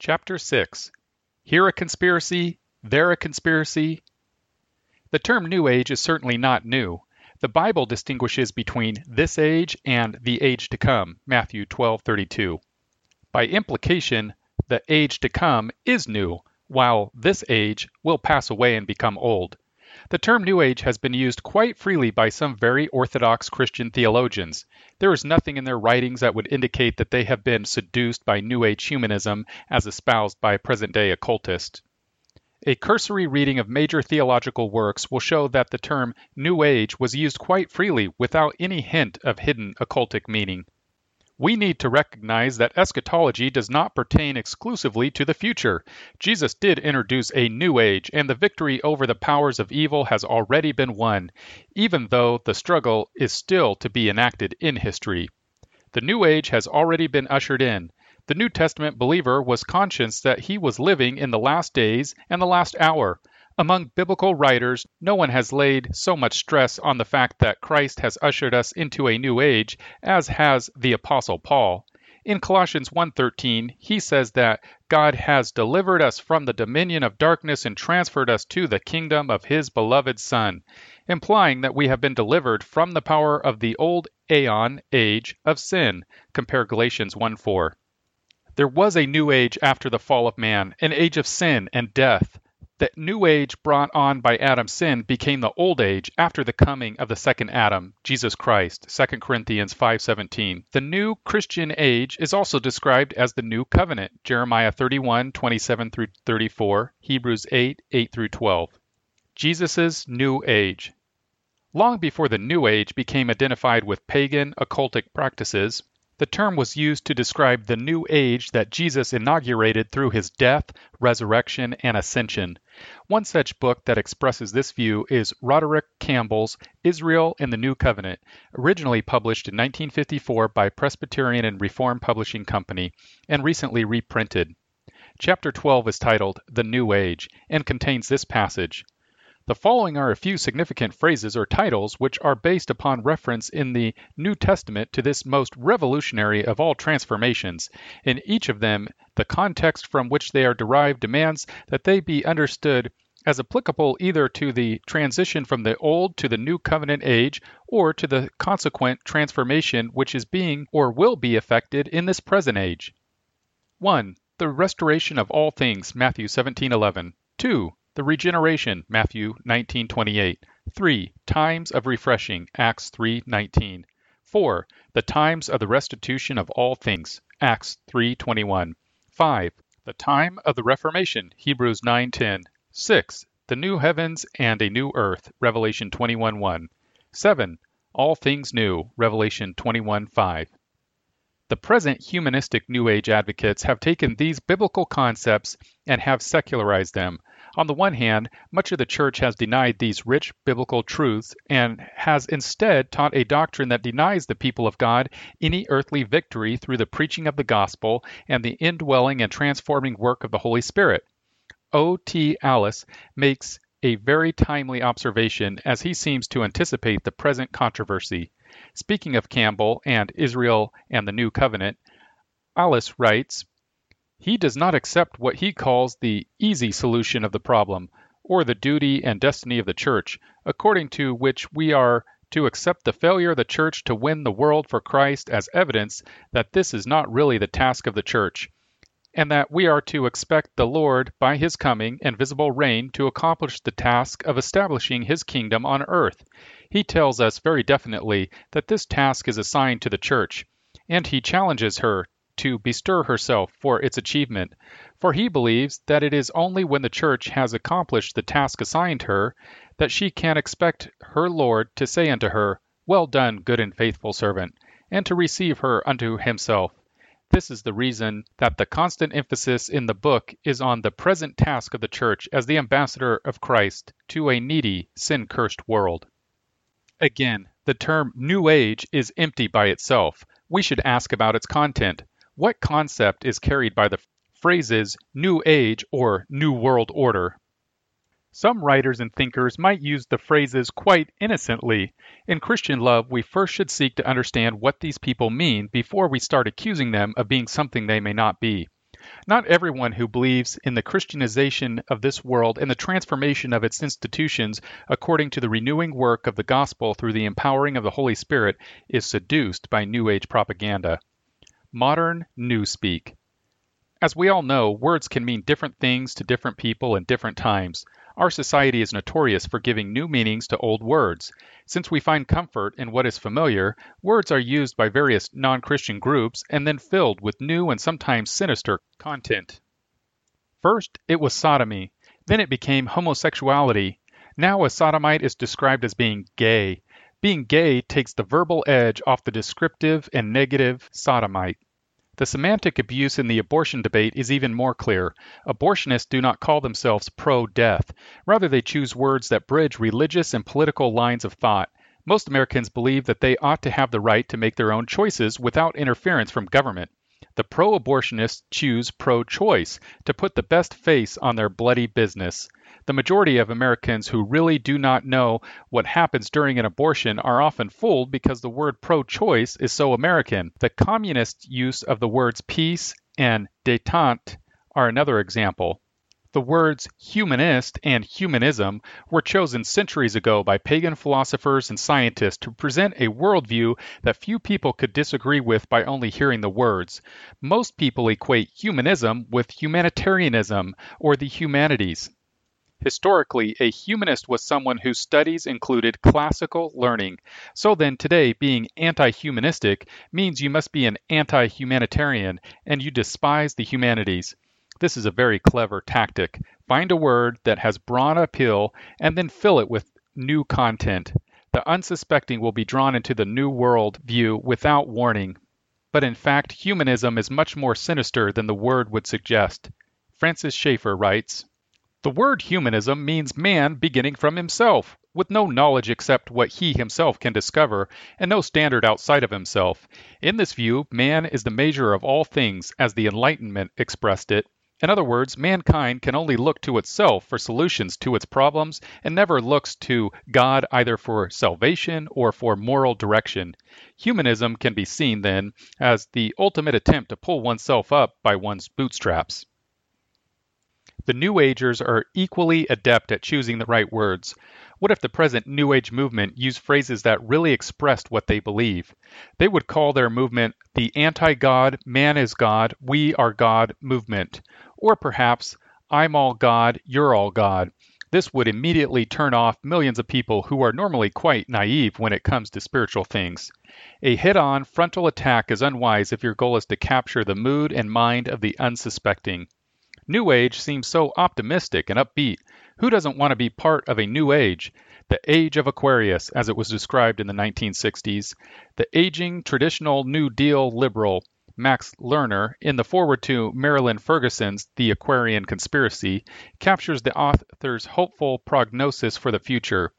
Chapter 6 Here a Conspiracy, There a Conspiracy. The term New Age is certainly not new. The Bible distinguishes between this age and the age to come, Matthew 12:32. By implication, the age to come is new, while this age will pass away and become old. The term New Age has been used quite freely by some very orthodox Christian theologians. There is nothing in their writings that would indicate that they have been seduced by New Age humanism as espoused by present day occultists. A cursory reading of major theological works will show that the term New Age was used quite freely without any hint of hidden occultic meaning. We need to recognize that eschatology does not pertain exclusively to the future. Jesus did introduce a new age, and the victory over the powers of evil has already been won, even though the struggle is still to be enacted in history. The new age has already been ushered in. The New Testament believer was conscious that he was living in the last days and the last hour. Among biblical writers, no one has laid so much stress on the fact that Christ has ushered us into a new age as has the apostle Paul. In Colossians 1:13, he says that God has delivered us from the dominion of darkness and transferred us to the kingdom of his beloved Son, implying that we have been delivered from the power of the old aeon age of sin. Compare Galatians 1:4. There was a new age after the fall of man, an age of sin and death. The new age brought on by Adam's sin became the old age after the coming of the second Adam, Jesus Christ. 2 Corinthians 5:17. The new Christian age is also described as the new covenant. Jeremiah 31:27 through 34, Hebrews 8, 8 through 12. Jesus' new age. Long before the New Age became identified with pagan occultic practices, the term was used to describe the new age that Jesus inaugurated through his death, resurrection, and ascension. One such book that expresses this view is Roderick Campbell's Israel and the New Covenant, originally published in 1954 by Presbyterian and Reformed Publishing Company and recently reprinted. Chapter 12 is titled The New Age and contains this passage. The following are a few significant phrases or titles which are based upon reference in the New Testament to this most revolutionary of all transformations. In each of them, the context from which they are derived demands that they be understood as applicable either to the transition from the Old to the New Covenant age or to the consequent transformation which is being or will be effected in this present age. 1. The restoration of all things, Matthew 17:11. 2 the regeneration, Matthew 19:28. 3. Times of refreshing, Acts 3:19. 4. The times of the restitution of all things, Acts 3:21. 5. The time of the reformation, Hebrews 9:10. 6. The new heavens and a new earth, Revelation 21:1. 7. All things new, Revelation 21:5. The present humanistic New Age advocates have taken these biblical concepts and have secularized them, on the one hand, much of the church has denied these rich biblical truths and has instead taught a doctrine that denies the people of God any earthly victory through the preaching of the gospel and the indwelling and transforming work of the Holy Spirit. O. T. Allis makes a very timely observation as he seems to anticipate the present controversy. Speaking of Campbell and Israel and the New Covenant, Allis writes, he does not accept what he calls the easy solution of the problem, or the duty and destiny of the Church, according to which we are to accept the failure of the Church to win the world for Christ as evidence that this is not really the task of the Church, and that we are to expect the Lord by his coming and visible reign to accomplish the task of establishing his kingdom on earth. He tells us very definitely that this task is assigned to the Church, and he challenges her to bestir herself for its achievement, for he believes that it is only when the Church has accomplished the task assigned her that she can expect her Lord to say unto her, Well done, good and faithful servant, and to receive her unto himself. This is the reason that the constant emphasis in the book is on the present task of the Church as the ambassador of Christ to a needy, sin cursed world. Again, the term New Age is empty by itself. We should ask about its content. What concept is carried by the phrases New Age or New World Order? Some writers and thinkers might use the phrases quite innocently. In Christian love, we first should seek to understand what these people mean before we start accusing them of being something they may not be. Not everyone who believes in the Christianization of this world and the transformation of its institutions according to the renewing work of the gospel through the empowering of the Holy Spirit is seduced by New Age propaganda. Modern Newspeak. As we all know, words can mean different things to different people in different times. Our society is notorious for giving new meanings to old words. Since we find comfort in what is familiar, words are used by various non Christian groups and then filled with new and sometimes sinister content. First, it was sodomy. Then it became homosexuality. Now, a sodomite is described as being gay. Being gay takes the verbal edge off the descriptive and negative sodomite. The semantic abuse in the abortion debate is even more clear. Abortionists do not call themselves pro death. Rather, they choose words that bridge religious and political lines of thought. Most Americans believe that they ought to have the right to make their own choices without interference from government. The pro abortionists choose pro choice to put the best face on their bloody business. The majority of Americans who really do not know what happens during an abortion are often fooled because the word pro choice is so American. The communist use of the words peace and detente are another example. The words humanist and humanism were chosen centuries ago by pagan philosophers and scientists to present a worldview that few people could disagree with by only hearing the words. Most people equate humanism with humanitarianism or the humanities. Historically, a humanist was someone whose studies included classical learning. So then, today, being anti humanistic means you must be an anti humanitarian and you despise the humanities. This is a very clever tactic. Find a word that has broad appeal and then fill it with new content. The unsuspecting will be drawn into the new world view without warning. But in fact, humanism is much more sinister than the word would suggest. Francis Schaeffer writes the word humanism means man beginning from himself, with no knowledge except what he himself can discover, and no standard outside of himself. In this view, man is the measure of all things, as the Enlightenment expressed it. In other words, mankind can only look to itself for solutions to its problems and never looks to God either for salvation or for moral direction. Humanism can be seen, then, as the ultimate attempt to pull oneself up by one's bootstraps. The New Agers are equally adept at choosing the right words. What if the present New Age movement used phrases that really expressed what they believe? They would call their movement the anti God, man is God, we are God movement. Or perhaps, I'm all God, you're all God. This would immediately turn off millions of people who are normally quite naive when it comes to spiritual things. A head on frontal attack is unwise if your goal is to capture the mood and mind of the unsuspecting. New Age seems so optimistic and upbeat. Who doesn't want to be part of a new age? The age of Aquarius, as it was described in the 1960s. The aging, traditional New Deal liberal, Max Lerner, in the foreword to Marilyn Ferguson's The Aquarian Conspiracy, captures the author's hopeful prognosis for the future.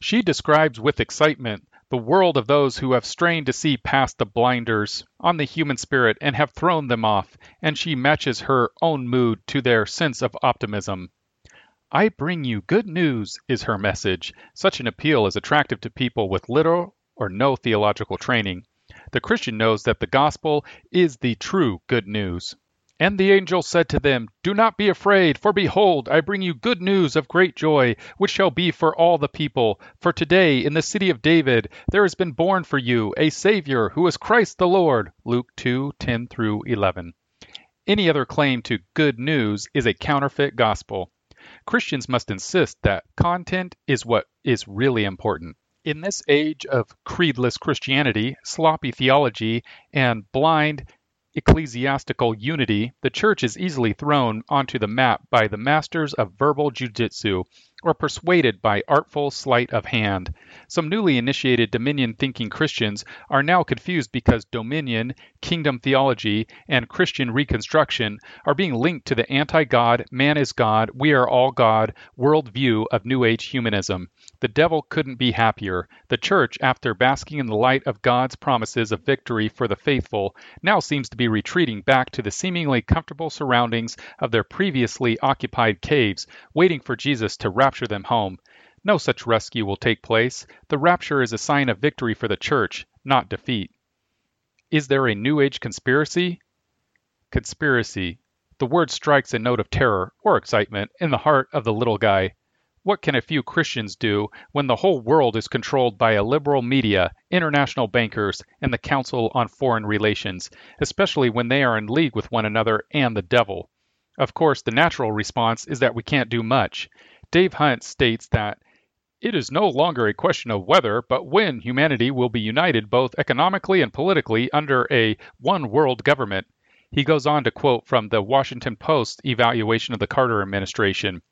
She describes with excitement the world of those who have strained to see past the blinders on the human spirit and have thrown them off, and she matches her own mood to their sense of optimism. I bring you good news, is her message. Such an appeal is attractive to people with little or no theological training. The Christian knows that the gospel is the true good news. And the angel said to them, Do not be afraid, for behold, I bring you good news of great joy, which shall be for all the people. For today, in the city of David, there has been born for you a Savior, who is Christ the Lord. Luke 2 10 through 11. Any other claim to good news is a counterfeit gospel. Christians must insist that content is what is really important. In this age of creedless Christianity, sloppy theology, and blind ecclesiastical unity, the church is easily thrown onto the map by the masters of verbal jujitsu or persuaded by artful sleight of hand. Some newly initiated dominion thinking Christians are now confused because dominion, kingdom theology, and Christian reconstruction are being linked to the anti God, man is God, we are all God worldview of New Age humanism. The devil couldn't be happier. The church, after basking in the light of God's promises of victory for the faithful, now seems to be retreating back to the seemingly comfortable surroundings of their previously occupied caves, waiting for Jesus to rapture them home. No such rescue will take place. The rapture is a sign of victory for the church, not defeat. Is there a New Age conspiracy? Conspiracy. The word strikes a note of terror or excitement in the heart of the little guy. What can a few Christians do when the whole world is controlled by a liberal media, international bankers, and the Council on Foreign Relations, especially when they are in league with one another and the devil? Of course, the natural response is that we can't do much. Dave Hunt states that it is no longer a question of whether, but when humanity will be united both economically and politically under a one world government. He goes on to quote from the Washington Post evaluation of the Carter administration.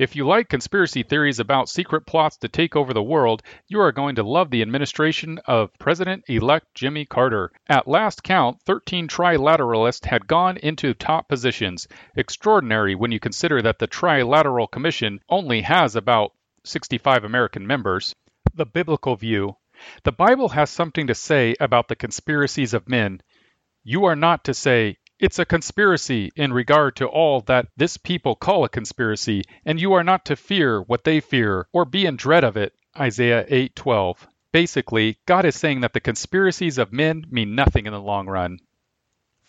If you like conspiracy theories about secret plots to take over the world, you are going to love the administration of President elect Jimmy Carter. At last count, 13 trilateralists had gone into top positions. Extraordinary when you consider that the Trilateral Commission only has about 65 American members. The biblical view. The Bible has something to say about the conspiracies of men. You are not to say, it's a conspiracy in regard to all that this people call a conspiracy, and you are not to fear what they fear or be in dread of it. Isaiah 8:12. Basically, God is saying that the conspiracies of men mean nothing in the long run.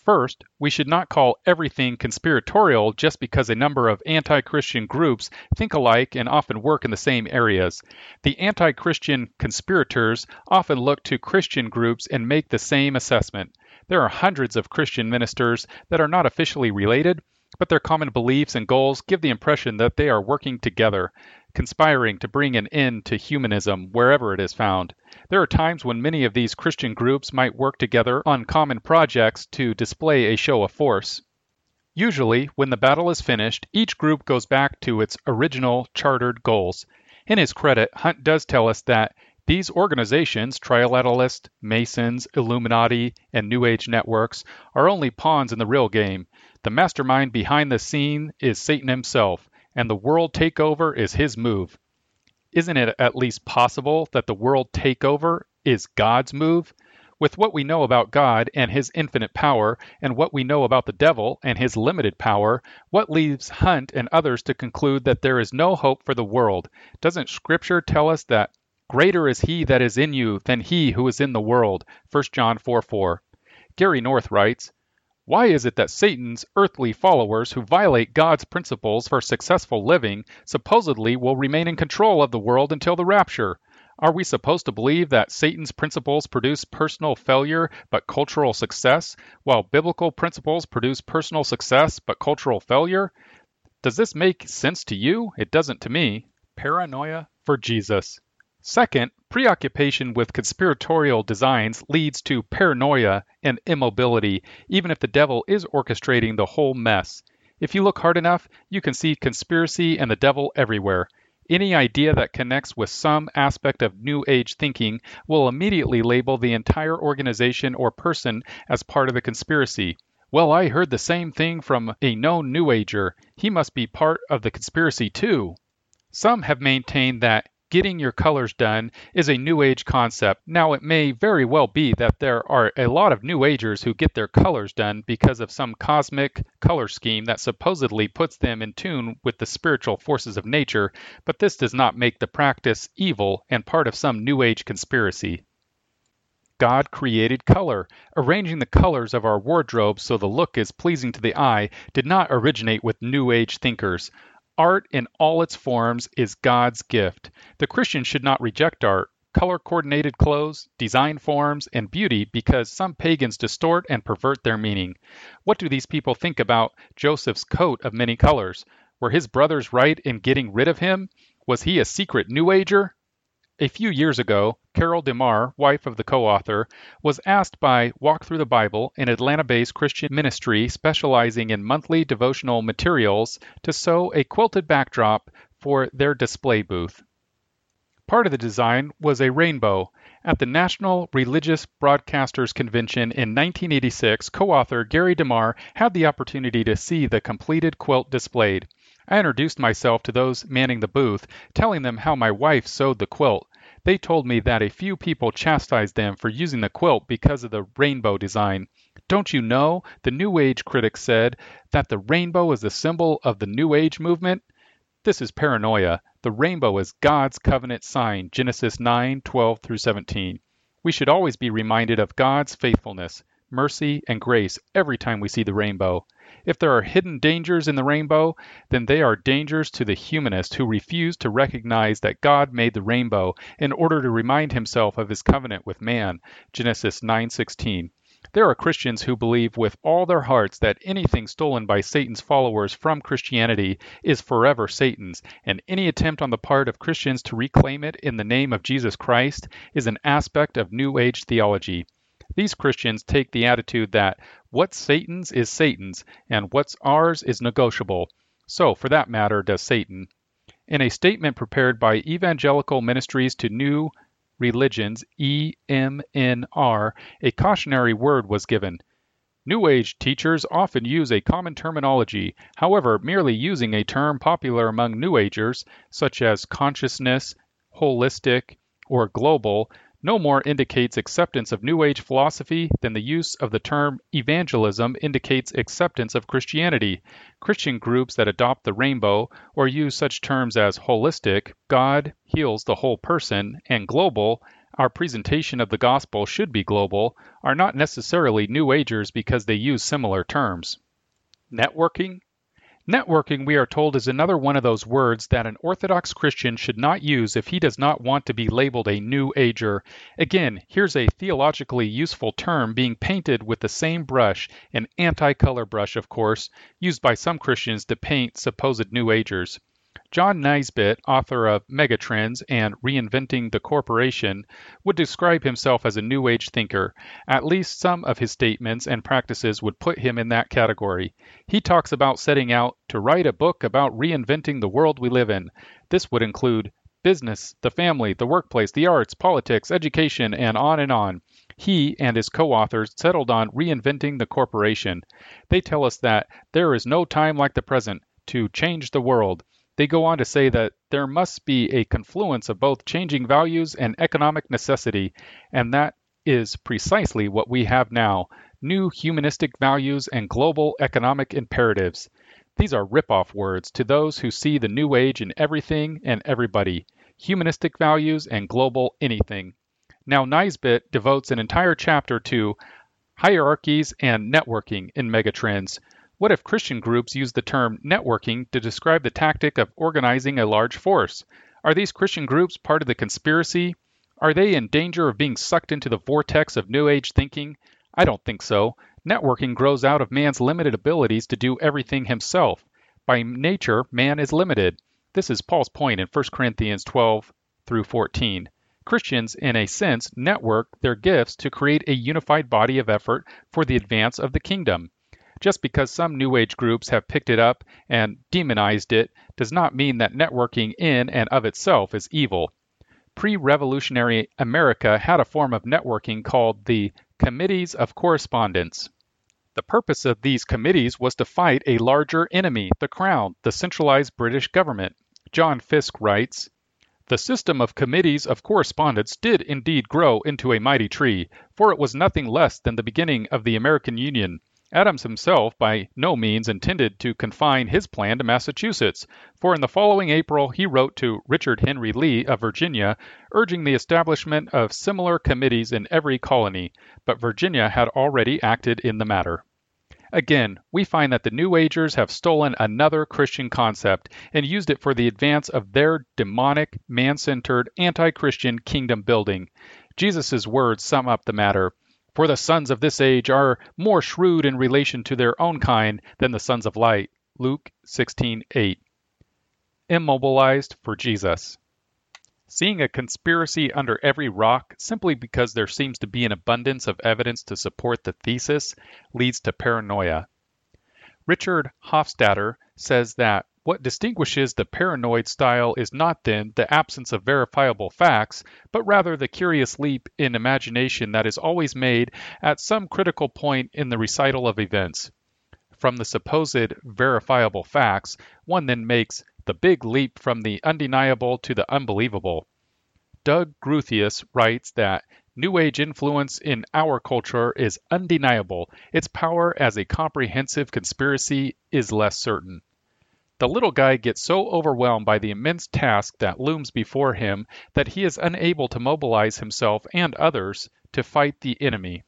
First, we should not call everything conspiratorial just because a number of anti Christian groups think alike and often work in the same areas. The anti Christian conspirators often look to Christian groups and make the same assessment. There are hundreds of Christian ministers that are not officially related, but their common beliefs and goals give the impression that they are working together, conspiring to bring an end to humanism wherever it is found. There are times when many of these Christian groups might work together on common projects to display a show of force. Usually, when the battle is finished, each group goes back to its original chartered goals. In his credit, Hunt does tell us that these organizations, Trilateralists, Masons, Illuminati, and New Age networks, are only pawns in the real game. The mastermind behind the scene is Satan himself, and the world takeover is his move. Isn't it at least possible that the world takeover is God's move? With what we know about God and his infinite power, and what we know about the devil and his limited power, what leaves Hunt and others to conclude that there is no hope for the world? Doesn't Scripture tell us that Greater is he that is in you than he who is in the world. 1 John 4 4. Gary North writes, why is it that Satan's earthly followers who violate God's principles for successful living supposedly will remain in control of the world until the rapture? Are we supposed to believe that Satan's principles produce personal failure but cultural success, while biblical principles produce personal success but cultural failure? Does this make sense to you? It doesn't to me. Paranoia for Jesus. Second, preoccupation with conspiratorial designs leads to paranoia and immobility, even if the devil is orchestrating the whole mess. If you look hard enough, you can see conspiracy and the devil everywhere. Any idea that connects with some aspect of New Age thinking will immediately label the entire organization or person as part of the conspiracy. Well, I heard the same thing from a known New Ager. He must be part of the conspiracy too. Some have maintained that getting your colors done is a new age concept. Now, it may very well be that there are a lot of new agers who get their colors done because of some cosmic color scheme that supposedly puts them in tune with the spiritual forces of nature, but this does not make the practice evil and part of some new age conspiracy. God created color. Arranging the colors of our wardrobe so the look is pleasing to the eye did not originate with New Age thinkers. Art in all its forms is God's gift. The Christian should not reject art, color coordinated clothes, design forms, and beauty because some pagans distort and pervert their meaning. What do these people think about Joseph's coat of many colors? Were his brothers right in getting rid of him? Was he a secret New Ager? A few years ago, Carol DeMar, wife of the co author, was asked by Walk Through the Bible, an Atlanta based Christian ministry specializing in monthly devotional materials, to sew a quilted backdrop for their display booth. Part of the design was a rainbow. At the National Religious Broadcasters Convention in 1986, co author Gary DeMar had the opportunity to see the completed quilt displayed. I introduced myself to those manning the booth, telling them how my wife sewed the quilt. They told me that a few people chastised them for using the quilt because of the rainbow design. Don't you know, the New Age critics said, that the rainbow is the symbol of the New Age movement? This is paranoia. The rainbow is God's covenant sign, Genesis 9 12 through 17. We should always be reminded of God's faithfulness, mercy, and grace every time we see the rainbow. If there are hidden dangers in the rainbow, then they are dangers to the humanist who refuse to recognize that God made the rainbow in order to remind himself of his covenant with man. Genesis 9:16. There are Christians who believe with all their hearts that anything stolen by Satan's followers from Christianity is forever Satan's, and any attempt on the part of Christians to reclaim it in the name of Jesus Christ is an aspect of New Age theology. These Christians take the attitude that what's Satan's is Satan's, and what's ours is negotiable. So, for that matter, does Satan. In a statement prepared by Evangelical Ministries to New Religions, EMNR, a cautionary word was given. New Age teachers often use a common terminology. However, merely using a term popular among New Agers, such as consciousness, holistic, or global, no more indicates acceptance of New Age philosophy than the use of the term evangelism indicates acceptance of Christianity. Christian groups that adopt the rainbow or use such terms as holistic, God heals the whole person, and global, our presentation of the gospel should be global, are not necessarily New Agers because they use similar terms. Networking, Networking, we are told, is another one of those words that an Orthodox Christian should not use if he does not want to be labeled a New Ager. Again, here's a theologically useful term being painted with the same brush, an anti color brush, of course, used by some Christians to paint supposed New Agers. John Naisbitt, author of Megatrends and Reinventing the Corporation, would describe himself as a New Age thinker. At least some of his statements and practices would put him in that category. He talks about setting out to write a book about reinventing the world we live in. This would include business, the family, the workplace, the arts, politics, education, and on and on. He and his co authors settled on reinventing the corporation. They tell us that there is no time like the present to change the world. They go on to say that there must be a confluence of both changing values and economic necessity, and that is precisely what we have now new humanistic values and global economic imperatives. These are rip-off words to those who see the new age in everything and everybody humanistic values and global anything. Now, Naisbitt devotes an entire chapter to hierarchies and networking in Megatrends. What if Christian groups use the term networking to describe the tactic of organizing a large force? Are these Christian groups part of the conspiracy? Are they in danger of being sucked into the vortex of New Age thinking? I don't think so. Networking grows out of man's limited abilities to do everything himself. By nature, man is limited. This is Paul's point in 1 Corinthians 12 through 14. Christians, in a sense, network their gifts to create a unified body of effort for the advance of the kingdom. Just because some New Age groups have picked it up and demonized it does not mean that networking in and of itself is evil. Pre revolutionary America had a form of networking called the Committees of Correspondence. The purpose of these committees was to fight a larger enemy, the Crown, the centralized British government. John Fiske writes The system of committees of correspondence did indeed grow into a mighty tree, for it was nothing less than the beginning of the American Union. Adams himself by no means intended to confine his plan to Massachusetts, for in the following April he wrote to Richard Henry Lee of Virginia, urging the establishment of similar committees in every colony, but Virginia had already acted in the matter. Again, we find that the New Agers have stolen another Christian concept and used it for the advance of their demonic, man centered, anti Christian kingdom building. Jesus' words sum up the matter. For the sons of this age are more shrewd in relation to their own kind than the sons of light. Luke 16:8. Immobilized for Jesus. Seeing a conspiracy under every rock simply because there seems to be an abundance of evidence to support the thesis leads to paranoia. Richard Hofstadter says that what distinguishes the paranoid style is not then the absence of verifiable facts, but rather the curious leap in imagination that is always made at some critical point in the recital of events. From the supposed verifiable facts, one then makes the big leap from the undeniable to the unbelievable. Doug Groothuis writes that New Age influence in our culture is undeniable. Its power as a comprehensive conspiracy is less certain. The little guy gets so overwhelmed by the immense task that looms before him that he is unable to mobilize himself and others to fight the enemy.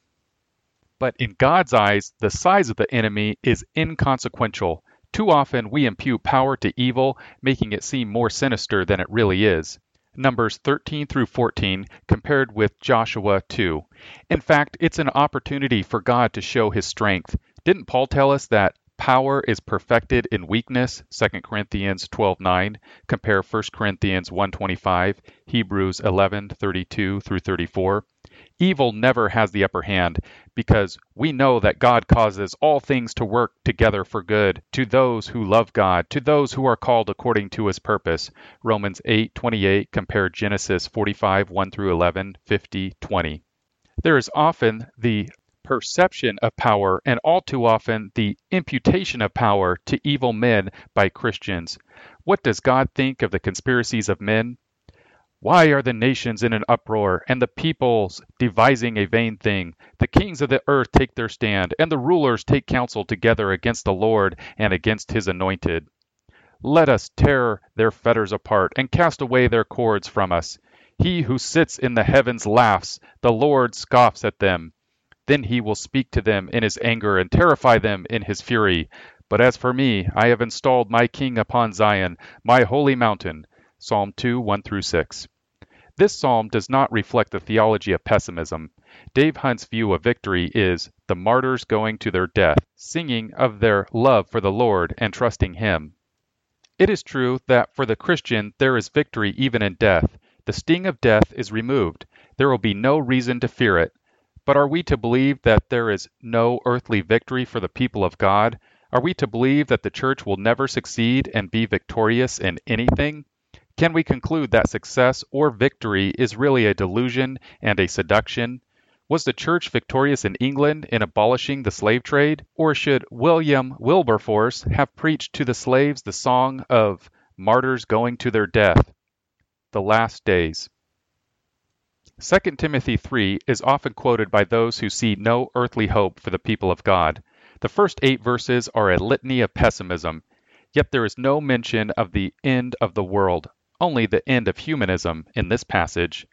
But in God's eyes, the size of the enemy is inconsequential. Too often we impute power to evil, making it seem more sinister than it really is. Numbers 13 through 14 compared with Joshua 2. In fact, it's an opportunity for God to show his strength. Didn't Paul tell us that power is perfected in weakness 2 corinthians 12.9 compare 1 corinthians 1.25 hebrews 11.32 through 34 evil never has the upper hand because we know that god causes all things to work together for good to those who love god to those who are called according to his purpose. Romans 8.28 compare genesis 45 1 through 11 50 20 there is often the perception of power and all too often the imputation of power to evil men by Christians. What does God think of the conspiracies of men? Why are the nations in an uproar, and the peoples devising a vain thing? The kings of the earth take their stand, and the rulers take counsel together against the Lord and against his anointed. Let us tear their fetters apart, and cast away their cords from us. He who sits in the heavens laughs, the Lord scoffs at them. Then he will speak to them in his anger and terrify them in his fury. But as for me, I have installed my king upon Zion, my holy mountain. Psalm 2 1 through 6. This psalm does not reflect the theology of pessimism. Dave Hunt's view of victory is the martyrs going to their death, singing of their love for the Lord and trusting Him. It is true that for the Christian there is victory even in death. The sting of death is removed. There will be no reason to fear it. But are we to believe that there is no earthly victory for the people of God? Are we to believe that the church will never succeed and be victorious in anything? Can we conclude that success or victory is really a delusion and a seduction? Was the church victorious in England in abolishing the slave trade? Or should William Wilberforce have preached to the slaves the song of martyrs going to their death? The Last Days. 2 Timothy 3 is often quoted by those who see no earthly hope for the people of God. The first eight verses are a litany of pessimism, yet there is no mention of the end of the world, only the end of humanism in this passage.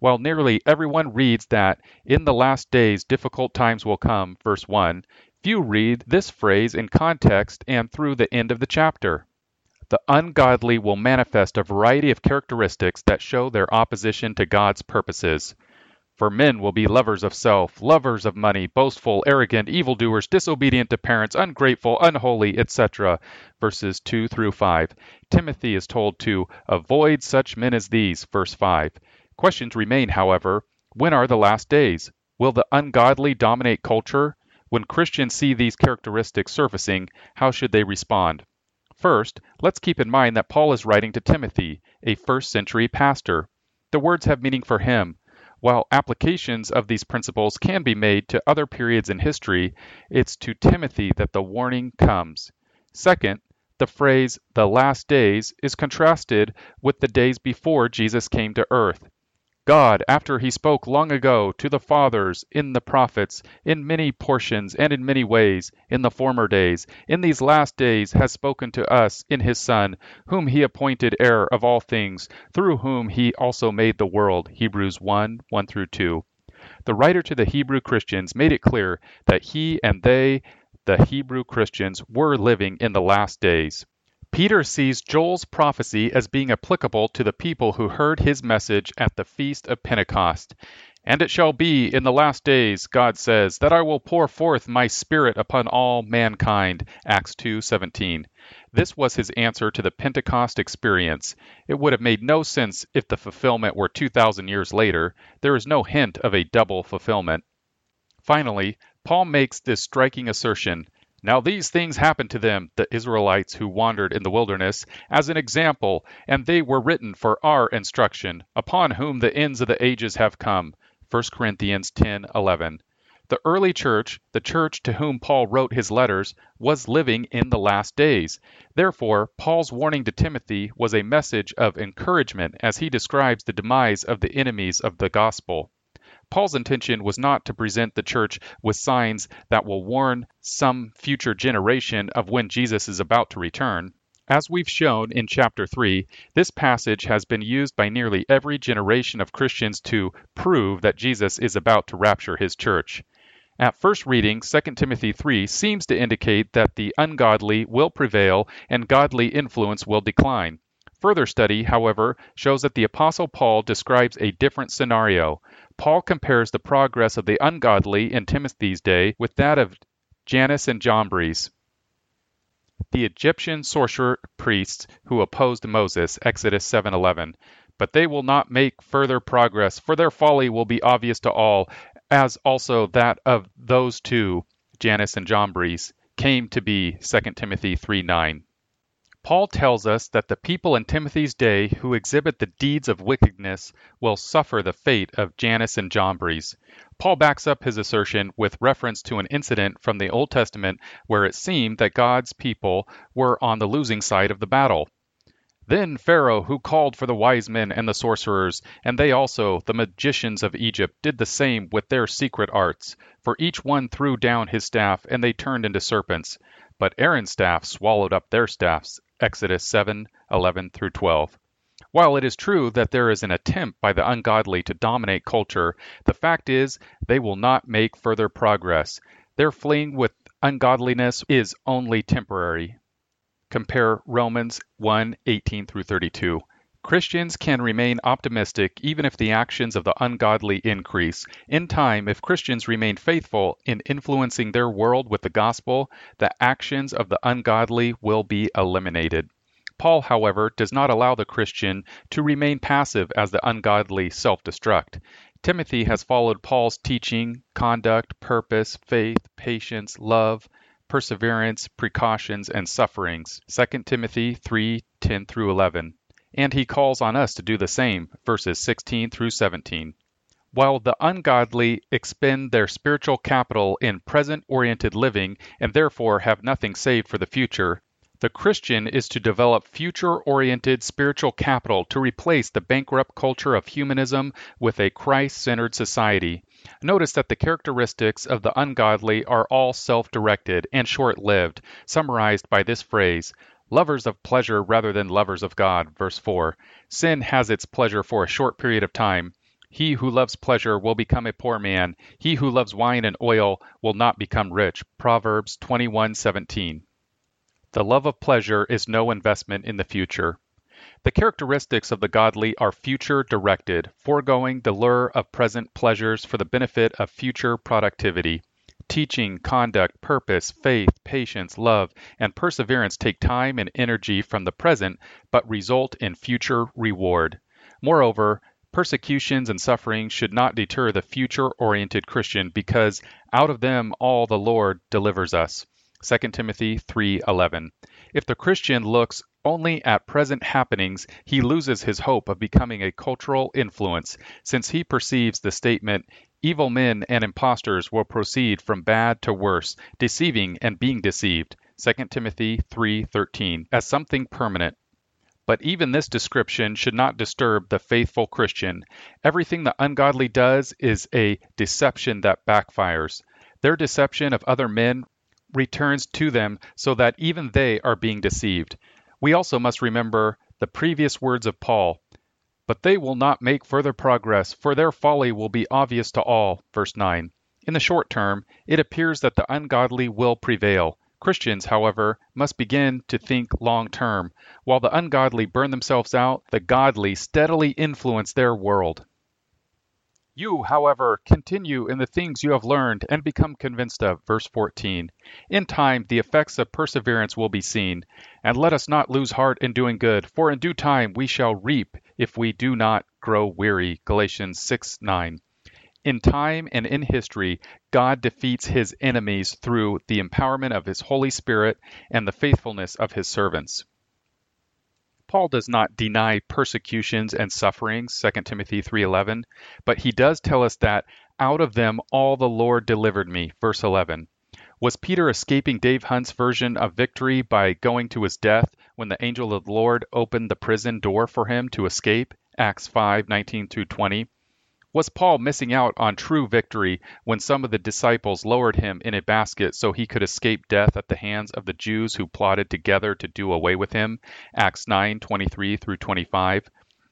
While nearly everyone reads that in the last days difficult times will come, verse 1, few read this phrase in context and through the end of the chapter the ungodly will manifest a variety of characteristics that show their opposition to God's purposes. For men will be lovers of self, lovers of money, boastful, arrogant, evildoers, disobedient to parents, ungrateful, unholy, etc. Verses 2 through 5. Timothy is told to avoid such men as these, verse 5. Questions remain, however. When are the last days? Will the ungodly dominate culture? When Christians see these characteristics surfacing, how should they respond? First, let's keep in mind that Paul is writing to Timothy, a first century pastor. The words have meaning for him. While applications of these principles can be made to other periods in history, it's to Timothy that the warning comes. Second, the phrase the last days is contrasted with the days before Jesus came to earth. God, after he spoke long ago to the fathers in the prophets, in many portions and in many ways, in the former days, in these last days has spoken to us in his Son, whom he appointed heir of all things, through whom he also made the world. Hebrews 1 1 through 2. The writer to the Hebrew Christians made it clear that he and they, the Hebrew Christians, were living in the last days. Peter sees Joel's prophecy as being applicable to the people who heard his message at the feast of Pentecost. And it shall be in the last days, God says, that I will pour forth my spirit upon all mankind. Acts 2:17. This was his answer to the Pentecost experience. It would have made no sense if the fulfillment were 2000 years later. There is no hint of a double fulfillment. Finally, Paul makes this striking assertion now these things happened to them, the Israelites who wandered in the wilderness, as an example, and they were written for our instruction, upon whom the ends of the ages have come. 1 Corinthians 10:11. The early church, the church to whom Paul wrote his letters, was living in the last days. Therefore, Paul's warning to Timothy was a message of encouragement as he describes the demise of the enemies of the gospel. Paul's intention was not to present the church with signs that will warn some future generation of when Jesus is about to return. As we've shown in chapter 3, this passage has been used by nearly every generation of Christians to prove that Jesus is about to rapture his church. At first reading, 2 Timothy 3 seems to indicate that the ungodly will prevail and godly influence will decline. Further study, however, shows that the Apostle Paul describes a different scenario. Paul compares the progress of the ungodly in Timothy's day with that of Jannes and Jambres, the Egyptian sorcerer priests who opposed Moses, Exodus 7:11. But they will not make further progress, for their folly will be obvious to all, as also that of those two, Jannes and Jambres, came to be, 2 Timothy 3:9. Paul tells us that the people in Timothy's day who exhibit the deeds of wickedness will suffer the fate of Jannes and Jambres. Paul backs up his assertion with reference to an incident from the Old Testament where it seemed that God's people were on the losing side of the battle. Then Pharaoh, who called for the wise men and the sorcerers, and they also, the magicians of Egypt, did the same with their secret arts. For each one threw down his staff, and they turned into serpents. But Aaron's staff swallowed up their staffs. Exodus 7 11 through 12. While it is true that there is an attempt by the ungodly to dominate culture, the fact is they will not make further progress. Their fleeing with ungodliness is only temporary. Compare Romans 1 18 through 32. Christians can remain optimistic even if the actions of the ungodly increase. In time, if Christians remain faithful in influencing their world with the gospel, the actions of the ungodly will be eliminated. Paul, however, does not allow the Christian to remain passive as the ungodly self destruct. Timothy has followed Paul's teaching, conduct, purpose, faith, patience, love, perseverance, precautions, and sufferings. 2 Timothy 3 10 through 11 and he calls on us to do the same, verses 16 through 17. While the ungodly expend their spiritual capital in present oriented living and therefore have nothing saved for the future, the Christian is to develop future oriented spiritual capital to replace the bankrupt culture of humanism with a Christ centered society. Notice that the characteristics of the ungodly are all self directed and short lived, summarized by this phrase Lovers of pleasure rather than lovers of God. Verse 4. Sin has its pleasure for a short period of time. He who loves pleasure will become a poor man. He who loves wine and oil will not become rich. Proverbs 21:17. The love of pleasure is no investment in the future. The characteristics of the godly are future directed, foregoing the lure of present pleasures for the benefit of future productivity. Teaching, conduct, purpose, faith, patience, love, and perseverance take time and energy from the present, but result in future reward. Moreover, persecutions and suffering should not deter the future oriented Christian because out of them all the Lord delivers us. 2 Timothy 3:11. If the Christian looks only at present happenings, he loses his hope of becoming a cultural influence, since he perceives the statement, Evil men and impostors will proceed from bad to worse, deceiving and being deceived. 2 Timothy 3:13 as something permanent. But even this description should not disturb the faithful Christian. Everything the ungodly does is a deception that backfires. Their deception of other men returns to them so that even they are being deceived. We also must remember the previous words of Paul but they will not make further progress, for their folly will be obvious to all. Verse 9. In the short term, it appears that the ungodly will prevail. Christians, however, must begin to think long term. While the ungodly burn themselves out, the godly steadily influence their world. You, however, continue in the things you have learned and become convinced of. Verse 14. In time, the effects of perseverance will be seen. And let us not lose heart in doing good, for in due time we shall reap if we do not grow weary. Galatians 6 9. In time and in history, God defeats his enemies through the empowerment of his Holy Spirit and the faithfulness of his servants. Paul does not deny persecutions and sufferings, 2 Timothy 3:11, but he does tell us that out of them all the Lord delivered me, verse 11. Was Peter escaping Dave Hunt's version of victory by going to his death when the angel of the Lord opened the prison door for him to escape? Acts 5:19 20. Was Paul missing out on true victory when some of the disciples lowered him in a basket so he could escape death at the hands of the Jews who plotted together to do away with him? Acts 9:23 through 25.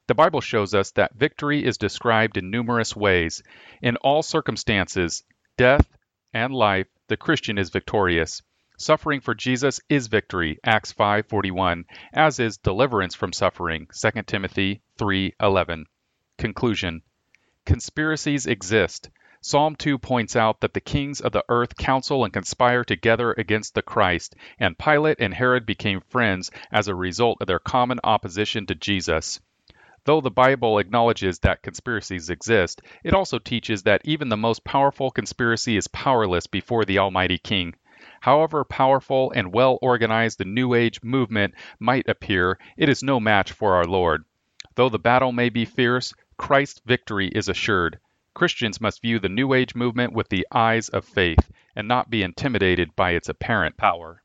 The Bible shows us that victory is described in numerous ways. In all circumstances, death, and life, the Christian is victorious. Suffering for Jesus is victory, Acts 5:41, as is deliverance from suffering, 2 Timothy 3:11. Conclusion. Conspiracies exist. Psalm 2 points out that the kings of the earth counsel and conspire together against the Christ, and Pilate and Herod became friends as a result of their common opposition to Jesus. Though the Bible acknowledges that conspiracies exist, it also teaches that even the most powerful conspiracy is powerless before the Almighty King. However powerful and well organized the New Age movement might appear, it is no match for our Lord. Though the battle may be fierce, Christ's victory is assured. Christians must view the New Age movement with the eyes of faith and not be intimidated by its apparent power.